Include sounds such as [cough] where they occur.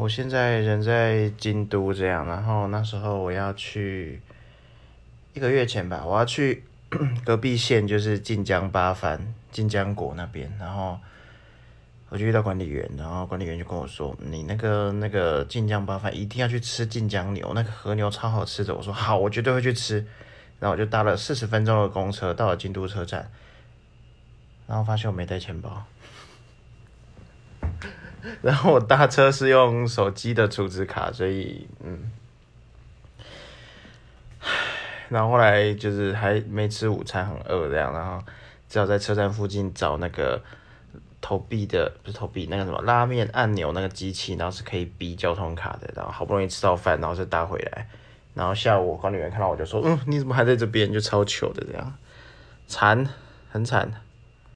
我现在人在京都这样，然后那时候我要去一个月前吧，我要去 [clears throat] 隔壁县，就是晋江八幡、晋江国那边，然后我就遇到管理员，然后管理员就跟我说：“你那个那个晋江八幡一定要去吃晋江牛，那个和牛超好吃的。”我说：“好，我绝对会去吃。”然后我就搭了四十分钟的公车到了京都车站，然后发现我没带钱包。[laughs] 然后我搭车是用手机的储值卡，所以嗯，[sighs] 然后后来就是还没吃午餐，很饿这样，然后只好在车站附近找那个投币的，不是投币，那个什么拉面按钮那个机器，然后是可以逼交通卡的，然后好不容易吃到饭，然后再搭回来，然后下午管理员看到我就说，嗯，你怎么还在这边？就超糗的这样，惨，很惨。